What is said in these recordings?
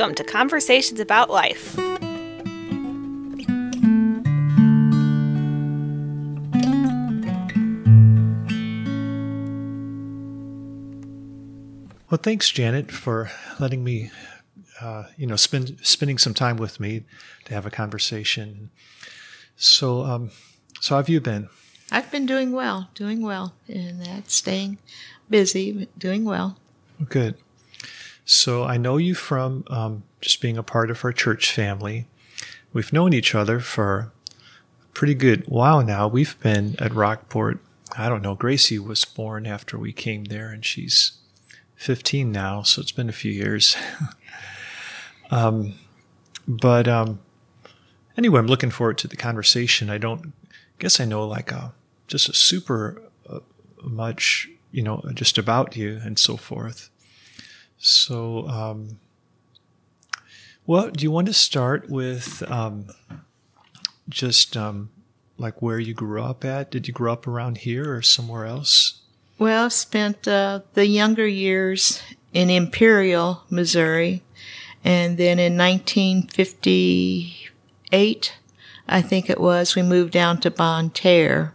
Welcome to Conversations About Life. Well, thanks, Janet, for letting me, uh, you know, spend spending some time with me to have a conversation. So, um, so how have you been? I've been doing well, doing well, and that staying busy, doing well. Good. So I know you from um, just being a part of our church family. We've known each other for a pretty good while now. We've been at Rockport. I don't know. Gracie was born after we came there, and she's 15 now, so it's been a few years. um, but um, anyway, I'm looking forward to the conversation. I don't guess I know like a just a super uh, much, you know, just about you and so forth. So, um, well, do you want to start with um, just um, like where you grew up at? Did you grow up around here or somewhere else? Well, I spent uh, the younger years in Imperial, Missouri, and then in 1958, I think it was, we moved down to Bonne Terre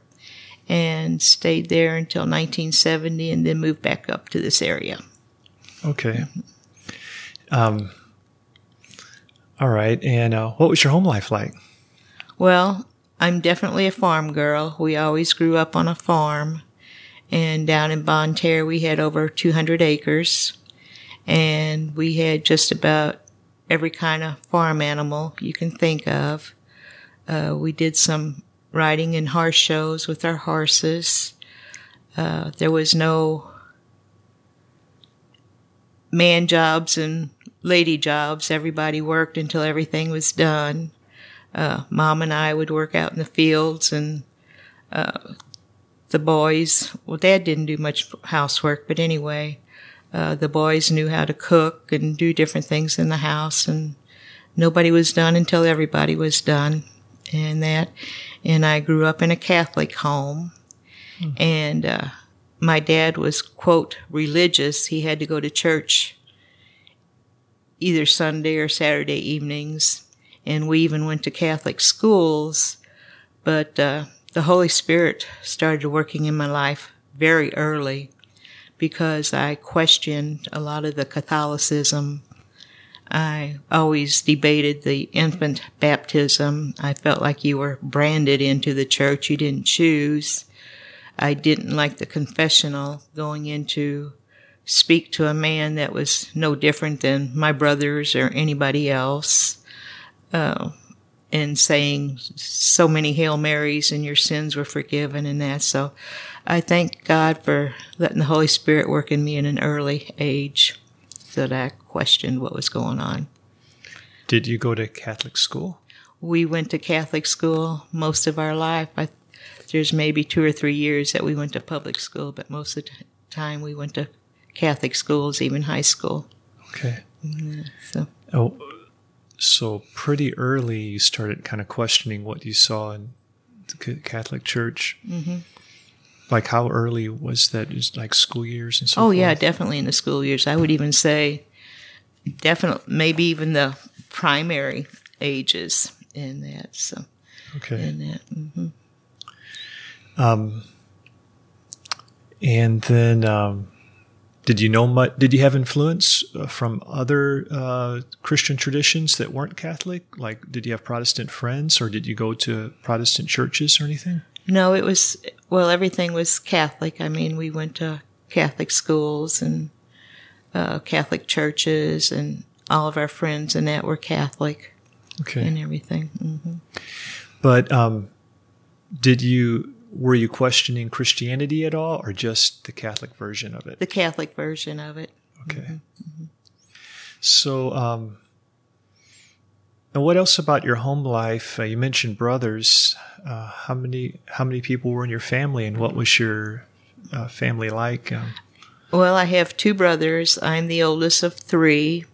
and stayed there until 1970 and then moved back up to this area. Okay. Um, all right. And uh, what was your home life like? Well, I'm definitely a farm girl. We always grew up on a farm. And down in Bonne Terre, we had over 200 acres. And we had just about every kind of farm animal you can think of. Uh, we did some riding in horse shows with our horses. Uh, there was no man jobs and lady jobs. Everybody worked until everything was done. Uh, Mom and I would work out in the fields and uh, the boys, well, Dad didn't do much housework, but anyway, uh, the boys knew how to cook and do different things in the house, and nobody was done until everybody was done, and that. And I grew up in a Catholic home, mm-hmm. and uh, my dad was quote religious. He had to go to church either Sunday or Saturday evenings, and we even went to Catholic schools, but. Uh, the Holy Spirit started working in my life very early because I questioned a lot of the Catholicism. I always debated the infant baptism. I felt like you were branded into the church. You didn't choose. I didn't like the confessional going into speak to a man that was no different than my brothers or anybody else. Uh, and saying so many Hail Marys and your sins were forgiven and that. So I thank God for letting the Holy Spirit work in me in an early age so that I questioned what was going on. Did you go to Catholic school? We went to Catholic school most of our life. I, there's maybe two or three years that we went to public school, but most of the time we went to Catholic schools, even high school. Okay. Mm-hmm. So. Oh, so pretty early you started kind of questioning what you saw in the Catholic Church. Mm-hmm. Like how early was that? Just like school years and so. Oh forth? yeah, definitely in the school years. I would even say, definitely maybe even the primary ages in that. So. Okay. In that. Mm-hmm. Um. And then, um, did you know much? Did you have influence uh, from other uh, Christian traditions that weren't Catholic? Like, did you have Protestant friends, or did you go to Protestant churches or anything? No, it was well. Everything was Catholic. I mean, we went to Catholic schools and uh, Catholic churches, and all of our friends and that were Catholic. Okay, and everything. Mm-hmm. But um, did you were you questioning Christianity at all, or just the Catholic version of it? The Catholic version of it. Okay. Mm-hmm. mm-hmm. So, um, and what else about your home life? Uh, you mentioned brothers. Uh, how many how many people were in your family, and what was your uh, family like? Um, well, I have two brothers. I'm the oldest of three,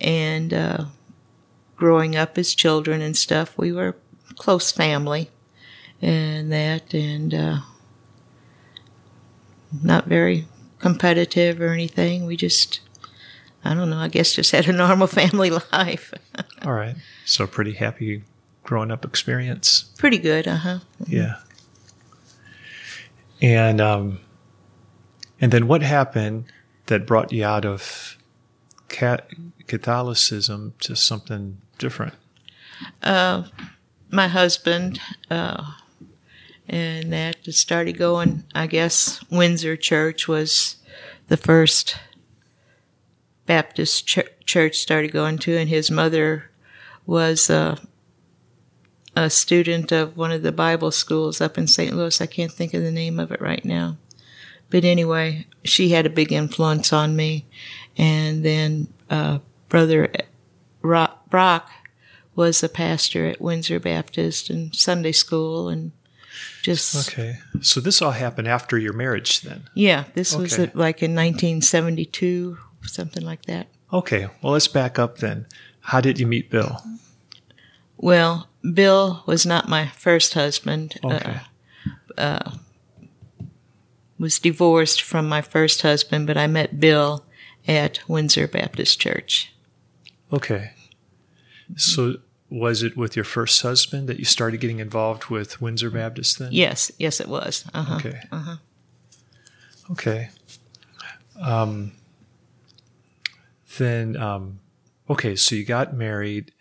and uh, growing up as children and stuff, we were close family and that, and uh, not very competitive or anything. We just I don't know. I guess just had a normal family life. All right. So pretty happy growing up experience. Pretty good, uh huh. Yeah. And um, and then what happened that brought you out of cat- Catholicism to something different? Uh, my husband, uh, and that just started going. I guess Windsor Church was the first Baptist ch- church started going to, and his mother was uh, a student of one of the Bible schools up in St. Louis. I can't think of the name of it right now. But anyway, she had a big influence on me. And then uh, Brother Brock was a pastor at Windsor Baptist and Sunday school and just. Okay. So this all happened after your marriage then? Yeah. This okay. was like in 1972, something like that. Okay. Well, let's back up then. How did you meet Bill? Well, Bill was not my first husband. Okay. Uh, uh, was divorced from my first husband, but I met Bill at Windsor Baptist Church. Okay. So was it with your first husband that you started getting involved with Windsor Baptist then? Yes, yes, it was. Uh-huh. Okay. Uh-huh. Okay. Um, then, um, okay, so you got married,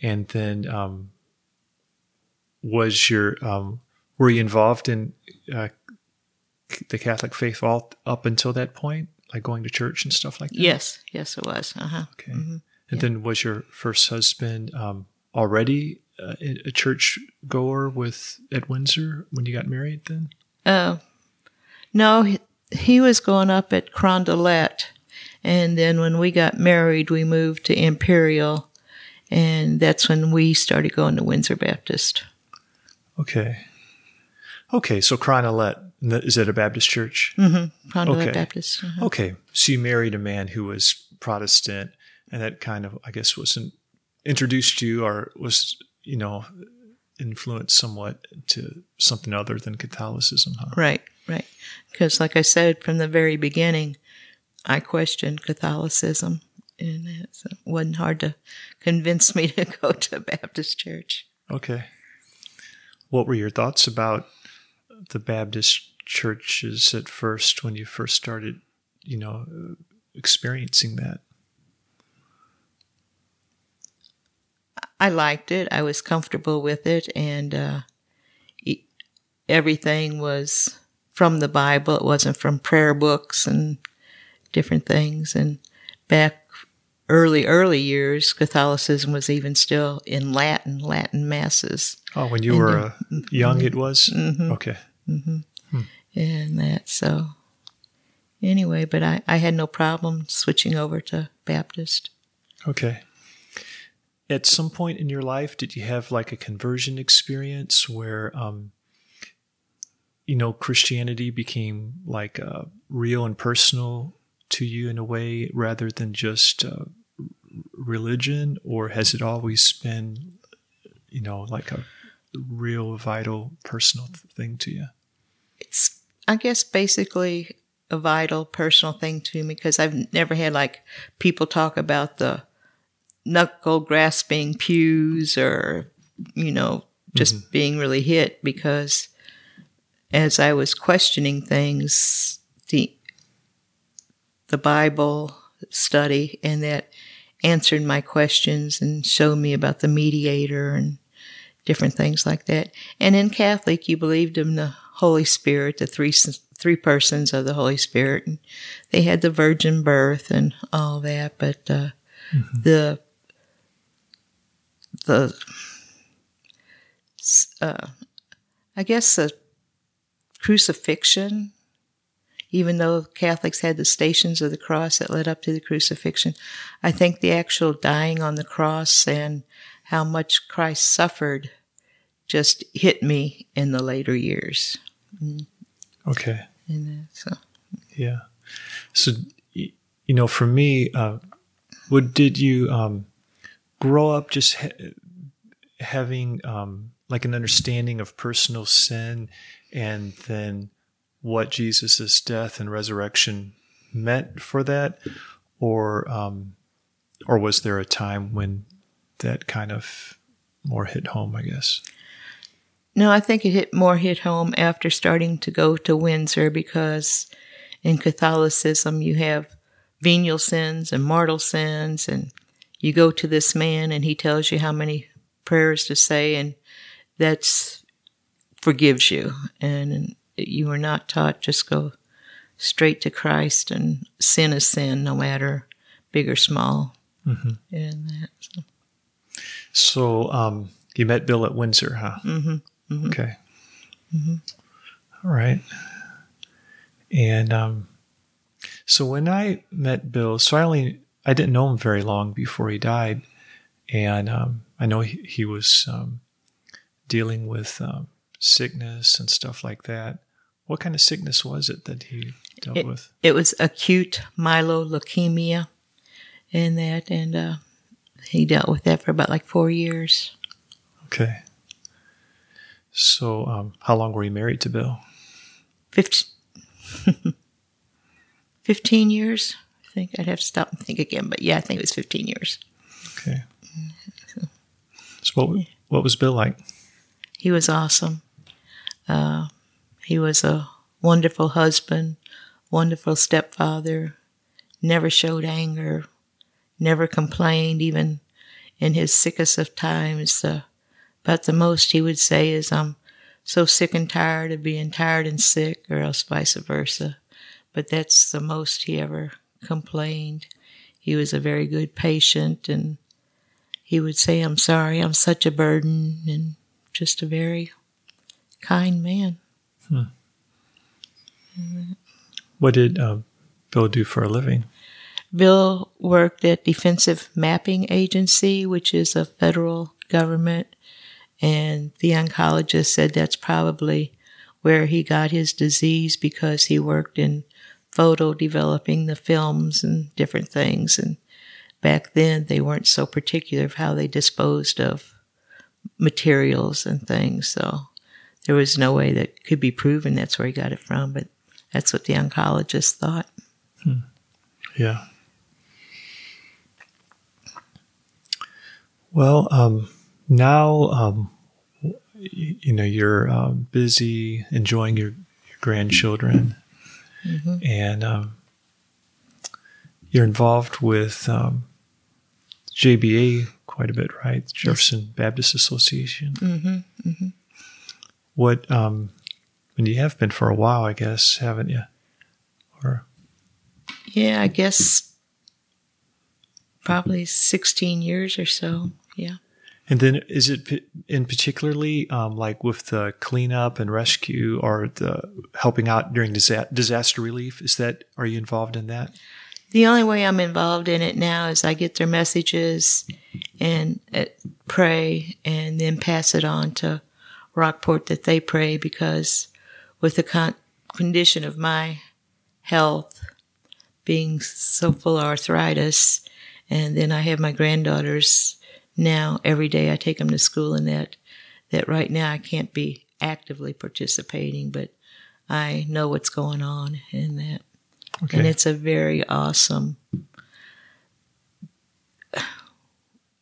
and then um, was your um, were you involved in uh, the Catholic faith all up until that point, like going to church and stuff like that? Yes, yes, it was. Uh-huh. Okay. Mm-hmm. And yeah. then was your first husband um, already uh, a church goer with at Windsor when you got married? Then? Uh, no, he, he was going up at Carondelet, and then when we got married, we moved to Imperial, and that's when we started going to Windsor Baptist. Okay. Okay, so Carondelet is that a Baptist church? Mm-hmm. okay. Baptist. Uh-huh. Okay. So you married a man who was Protestant, and that kind of, I guess, wasn't introduced you or was, you know, influenced somewhat to something other than Catholicism, huh? Right, right. Because, like I said from the very beginning, I questioned Catholicism, and it wasn't hard to convince me to go to Baptist church. Okay. What were your thoughts about the Baptist churches at first when you first started, you know, experiencing that? I liked it. I was comfortable with it, and uh, everything was from the Bible. It wasn't from prayer books and different things. And back early, early years, Catholicism was even still in Latin, Latin masses. Oh, when you and, were uh, young, it was? Mm-hmm. Okay. Mm-hmm and that. So anyway, but I, I had no problem switching over to Baptist. Okay. At some point in your life, did you have like a conversion experience where, um, you know, Christianity became like uh, real and personal to you in a way rather than just uh, religion? Or has it always been, you know, like a real, vital, personal thing to you? It's I guess basically a vital personal thing to me because I've never had like people talk about the knuckle grasping pews or, you know, just mm-hmm. being really hit because as I was questioning things, the, the Bible study and that answered my questions and showed me about the mediator and different things like that. And in Catholic, you believed in the Holy Spirit, the three three persons of the Holy Spirit. And they had the virgin birth and all that, but uh, mm-hmm. the the uh, I guess the crucifixion, even though Catholics had the stations of the cross that led up to the crucifixion, I think the actual dying on the cross and how much Christ suffered just hit me in the later years. Okay. That, so. Yeah. So, you know, for me, uh, what did you um, grow up just ha- having um, like an understanding of personal sin and then what Jesus' death and resurrection meant for that? or um, or was there a time when that kind of more hit home? I guess. No, I think it hit more hit home after starting to go to Windsor because in Catholicism you have venial sins and mortal sins, and you go to this man and he tells you how many prayers to say, and that's forgives you, and you are not taught just go straight to Christ and sin is sin, no matter big or small. Mm-hmm. And that, so. So um, you met Bill at Windsor, huh? Mm-hmm. Mm-hmm. Okay. Mm-hmm. All right. And um, so when I met Bill, so I only I didn't know him very long before he died, and um, I know he, he was um, dealing with um, sickness and stuff like that. What kind of sickness was it that he dealt It- with? It was acute myeloleukemia and that, and uh, he dealt with that for about like four years. Okay. So, um, how long were you married to Bill? 15, 15 years, I think. I'd have to stop and think again, but yeah, I think it was 15 years. Okay. So, what what was Bill like? He was awesome. Uh, he was a wonderful husband, wonderful stepfather, never showed anger, never complained, even in his sickest of times. Uh, but the most he would say is, I'm so sick and tired of being tired and sick, or else vice versa. But that's the most he ever complained. He was a very good patient and he would say, I'm sorry, I'm such a burden, and just a very kind man. What did um, Bill do for a living? Bill worked at Defensive Mapping Agency, which is a federal government, and the oncologist said that's probably where he got his disease because he worked in photo developing the films and different things. And back then, they weren't so particular of how they disposed of materials and things. So there was no way that could be proven that's where he got it from, but that's what the oncologist thought. Yeah. Well, um, now um, you know you're um, busy enjoying your, your grandchildren, and um, you're involved with um, JBA quite a bit, right? Jefferson Baptist Association. Mm-hmm. What? Um, and you have been for a while, I guess, haven't you? Or Yeah, I guess probably 16 years or so. Yeah. And then is it in particularly um, like with the cleanup and rescue or the helping out during disaster relief? Is that are you involved in that? The only way I'm involved in it now is I get their messages and uh, pray and then pass it on to Rockport that they pray because with the con- condition of my health being so full of arthritis and then I have my granddaughters now every day I take them to school and that that right now I can't be actively participating but I know what's going on in that. Okay. and it's a very awesome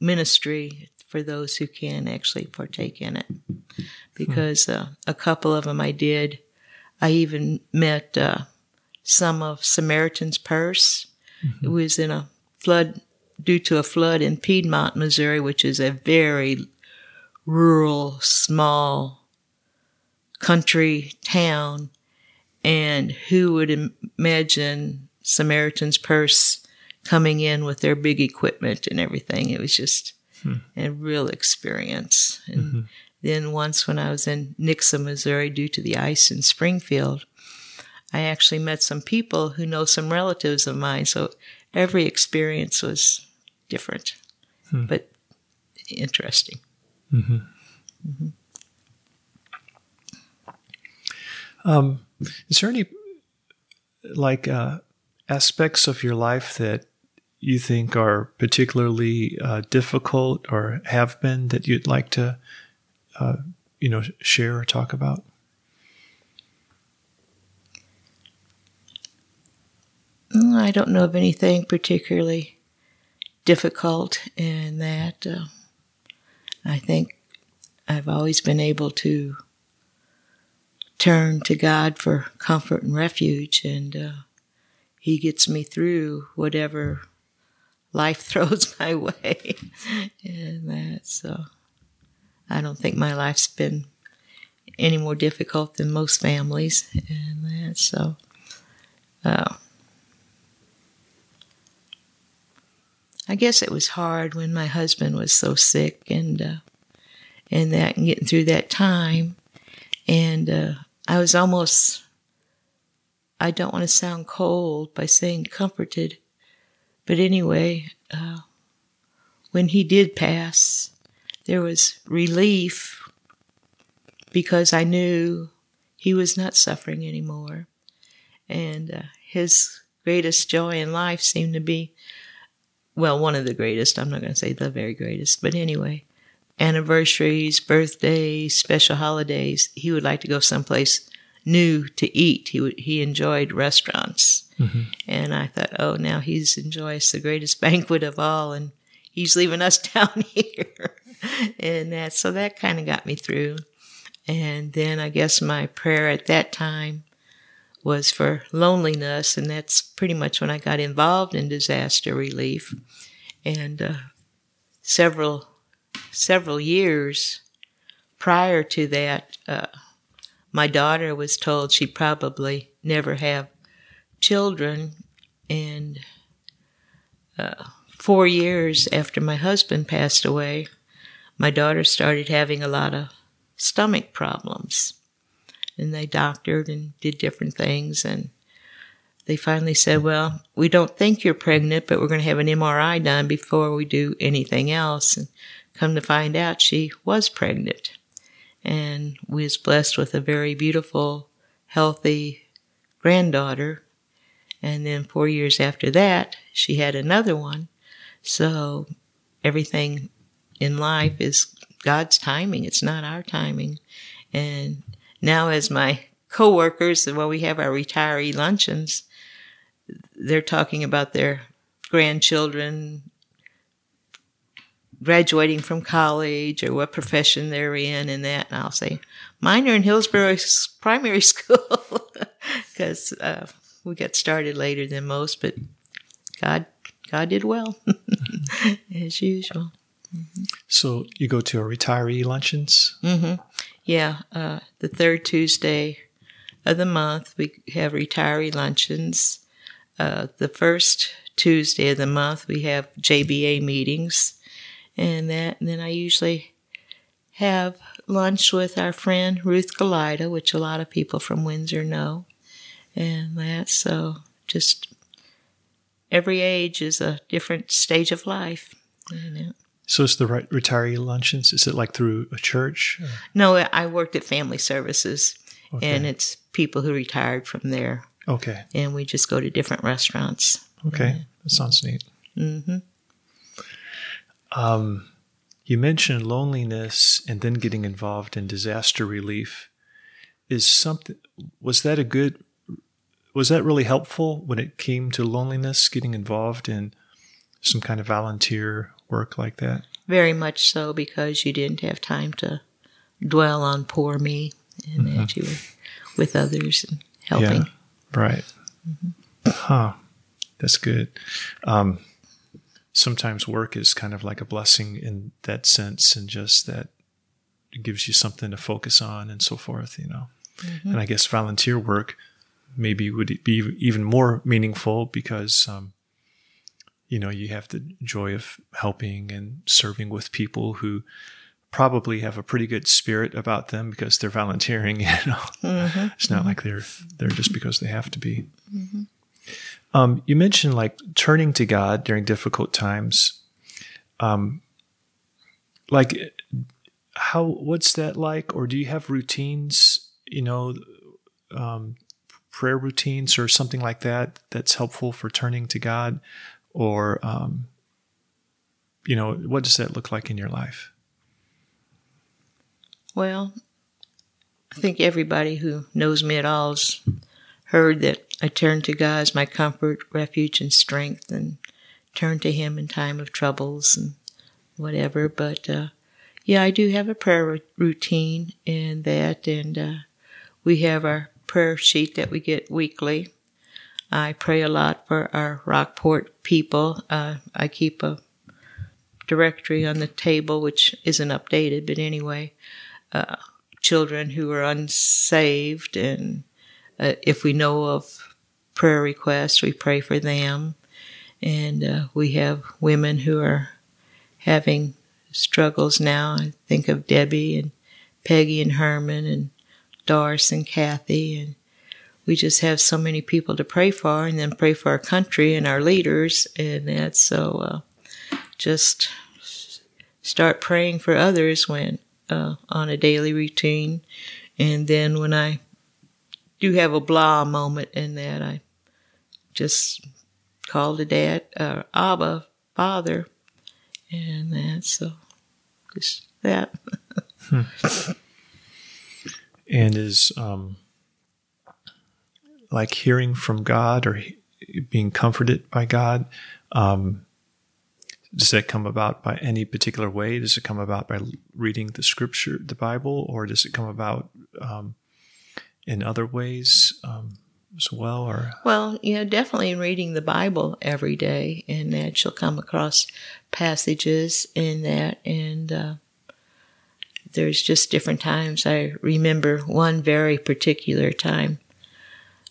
ministry for those who can actually partake in it. Because uh, a couple of them i did i even met uh, some of samaritan's purse. It was in a flood due to a flood in piedmont missouri which is a very rural small country town and who would imagine Samaritan's Purse coming in with their big equipment and everything? It was just hmm. a real experience. And mm-hmm. then once when I was in Nixa, Missouri, due to the ice in Springfield, I actually met some people who know some relatives of mine. So every experience was different, but interesting. Um, is there any like uh, aspects of your life that you think are particularly uh, difficult or have been that you'd like to, uh, you know, share or talk about? Mm, I don't know of anything particularly difficult in that. Uh, I think I've always been able to turn to God for comfort and refuge, and uh, He gets me through whatever life throws my way. and that, so I don't think my life's been any more difficult than most families, and that, so. Uh, I guess it was hard when my husband was so sick and uh, and that and getting through that time, and uh, I was almost. I don't want to sound cold by saying comforted, but anyway, uh, when he did pass, there was relief because I knew he was not suffering anymore, and uh, his greatest joy in life seemed to be well, one of the greatest. I'm not going to say the very greatest, but anyway, anniversaries, birthdays, special holidays. He would like to go someplace new to eat. He would, he enjoyed restaurants, mm-hmm. and I thought, oh, now he's enjoys the greatest banquet of all, and he's leaving us down here, and that so that kind of got me through. And then I guess my prayer at that time was for loneliness, and that's pretty much when I got involved in disaster relief. And uh, several several years prior to that, uh, my daughter was told she'd probably never have children, and uh, four years after my husband passed away, my daughter started having a lot of stomach problems and they doctored and did different things and they finally said, well, we don't think you're pregnant, but we're going to have an MRI done before we do anything else. And come to find out she was pregnant and we was blessed with a very beautiful, healthy granddaughter. And then four years after that, she had another one. So everything in life is God's timing. It's not our timing. And now as my coworkers, well, we have our retiree luncheons, they're talking about their grandchildren graduating from college or what profession they're in and that. And I'll say, mine are in Hillsboro Primary School because uh, we got started later than most, but God, God did well as usual. Mm-hmm. So you go to a retiree luncheons? Mm-hmm. Yeah, uh, the third Tuesday of the month we have retiree luncheons. Uh, the first Tuesday of the month we have JBA meetings, and that. And then I usually have lunch with our friend Ruth Galida, which a lot of people from Windsor know, and that. So just every age is a different stage of life. You know? So it's the retiree luncheons. Is it like through a church? Or? No, I worked at Family Services, okay. and it's people who retired from there. Okay. And we just go to different restaurants. Okay, that sounds neat. Mm-hmm. Um, you mentioned loneliness and then getting involved in disaster relief. Is something was that a good? Was that really helpful when it came to loneliness? Getting involved in some kind of volunteer work like that? Very much so, because you didn't have time to dwell on poor me and mm-hmm. that you were with others and helping. Yeah, right. Mm-hmm. Huh. That's good. Um, sometimes work is kind of like a blessing in that sense, and just that it gives you something to focus on and so forth, you know. Mm-hmm. And I guess volunteer work maybe would be even more meaningful because um, you know, you have the joy of helping and serving with people who probably have a pretty good spirit about them because they're volunteering. You know, mm-hmm. it's not mm-hmm. like they're they're just because they have to be. Mm-hmm. Um, you mentioned like turning to God during difficult times. Um, like how what's that like, or do you have routines? You know, um, prayer routines or something like that that's helpful for turning to God or um, you know what does that look like in your life well i think everybody who knows me at all's heard that I turn to God as my comfort, refuge, and strength, and turn to Him in time of troubles and whatever. But uh, yeah, I do have a prayer routine in that, and uh, we have our prayer sheet that we get weekly. I pray a lot for our Rockport people. Uh, I keep a directory on the table, which isn't updated, but anyway, uh, children who are unsaved, and uh, if we know of prayer requests, we pray for them. And uh, we have women who are having struggles now. I think of Debbie and Peggy and Herman and Doris and Kathy and we just have so many people to pray for and then pray for our country and our leaders. And that's so uh, just start praying for others when uh, on a daily routine. And then when i do have a blah moment in that i just call the dad uh, abba father. And that's so just that. Hmm. and is um like hearing from God or being comforted by God? Um, does that come about by any particular way? Does it come about by reading the scripture, the Bible, or does it come about um, in other ways um, as well? Or well, you know, definitely in reading the Bible every day, and that you'll come across passages in that, and uh, there's just different times. I remember one very particular time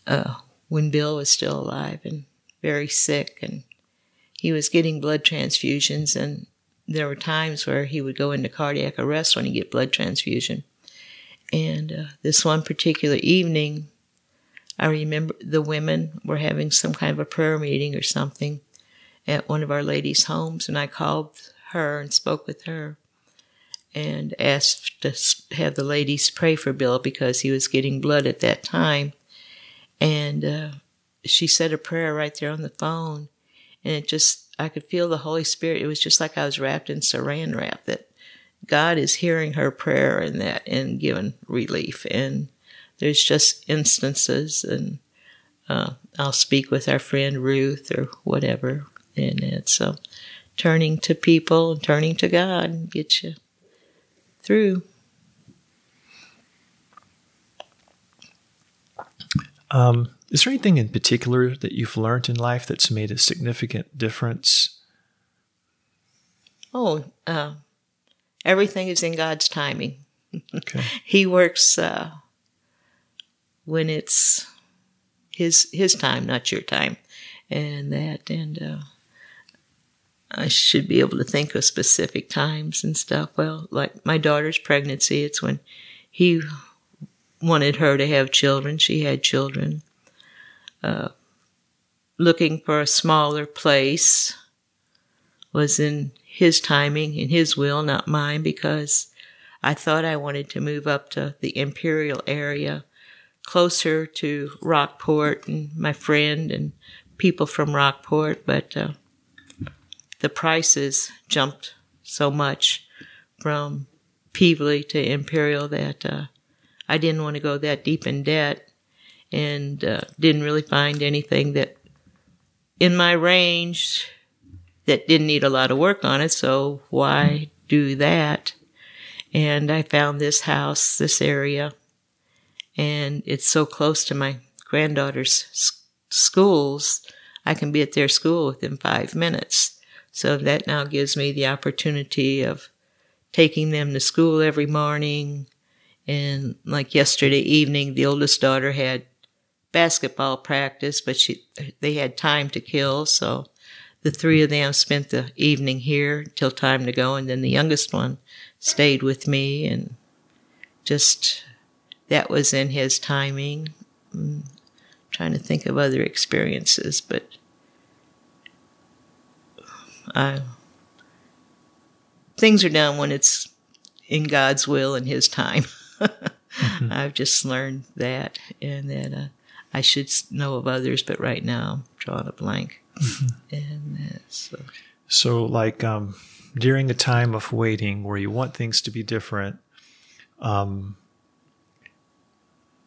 uh, when Bill was still alive and very sick, and he was getting blood transfusions, and there were times where he would go into cardiac arrest when he get blood transfusion. And uh, this one particular evening, I remember the women were having some kind of a prayer meeting or something at one of our ladies' homes, and I called her and spoke with her and asked to have the ladies pray for Bill because he was getting blood at that time. And uh, she said a prayer right there on the phone. And it just, I could feel the Holy Spirit. It was just like I was wrapped in saran wrap that God is hearing her prayer and that and giving relief. And there's just instances, and uh, I'll speak with our friend Ruth or whatever. And it's so uh, turning to people and turning to God and get you through. Um, is there anything in particular that you've learned in life that's made a significant difference? Oh, uh, everything is in God's timing. Okay. he works uh, when it's his his time, not your time, and that and uh, I should be able to think of specific times and stuff. Well, like my daughter's pregnancy, it's when he wanted her to have children. She had children. Uh, looking for a smaller place was in his timing, in his will, not mine, because I thought I wanted to move up to the Imperial area, closer to Rockport and my friend and people from Rockport, but uh, the prices jumped so much from Pevely to Imperial that uh, I didn't want to go that deep in debt and uh, didn't really find anything that in my range that didn't need a lot of work on it. So why do that? And I found this house, this area, and it's so close to my granddaughter's s- schools. I can be at their school within five minutes. So that now gives me the opportunity of taking them to school every morning, and like yesterday evening, the oldest daughter had basketball practice, but she, they had time to kill. So the three of them spent the evening here till time to go. And then the youngest one stayed with me and just that was in his timing. I'm trying to think of other experiences, but I, things are done when it's in God's will and His time. mm-hmm. I've just learned that, and that uh, I should know of others, but right now I'm drawing a blank. Mm-hmm. And uh, so. so, like um, during a time of waiting where you want things to be different, um,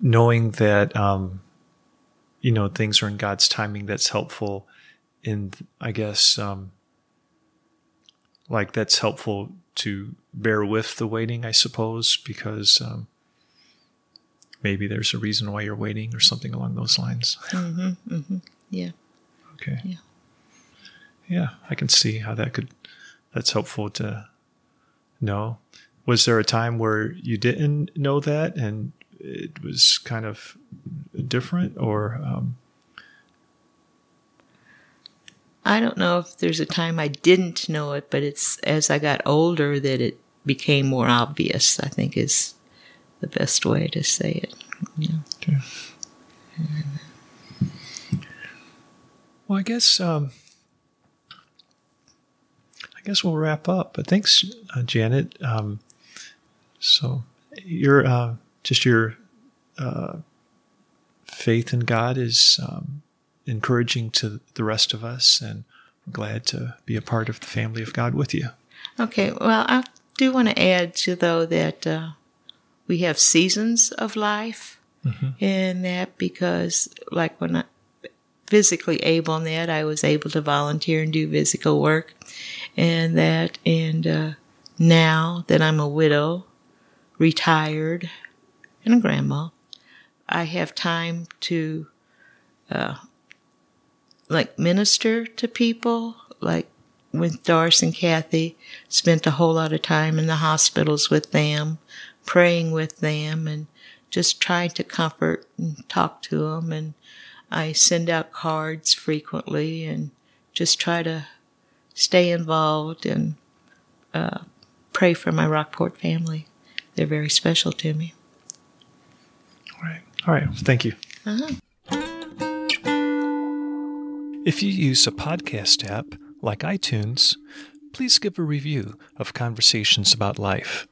knowing that um, you know, things are in God's timing that's helpful in, I guess, um, like that's helpful to bear with the waiting, I suppose, because um, maybe there's a reason why you're waiting or something along those lines. Mm-hmm, mm-hmm. Yeah. Okay. Yeah. Yeah, I can see how that could, that's helpful to know. Was there a time where you didn't know that and it was kind of different or, um, I don't know if there's a time I didn't know it, but it's as I got older that it became more obvious, I think is the best way to say it. Yeah. Okay. Well, I guess um, I guess we'll wrap up. But thanks, uh, Janet. Um, so your uh, just your uh, faith in God is um, encouraging to the rest of us, and glad to be a part of the family of God with you. Okay. Well, I do want to add to though that uh, we have seasons of life in that because, like when I physically able in that, I was able to volunteer and do physical work, and that and uh, now that I'm a widow, retired, and a grandma, I have time to uh, like minister to people. Like with Doris and Kathy, spent a whole lot of time in the hospitals with them, praying with them, and just trying to comfort and talk to them. And I send out cards frequently and just try to stay involved and uh, pray for my Rockport family. They're very special to me. All right. All right. Thank you. Uh-huh. If you use a podcast app like iTunes, please give a review of Conversations About Life.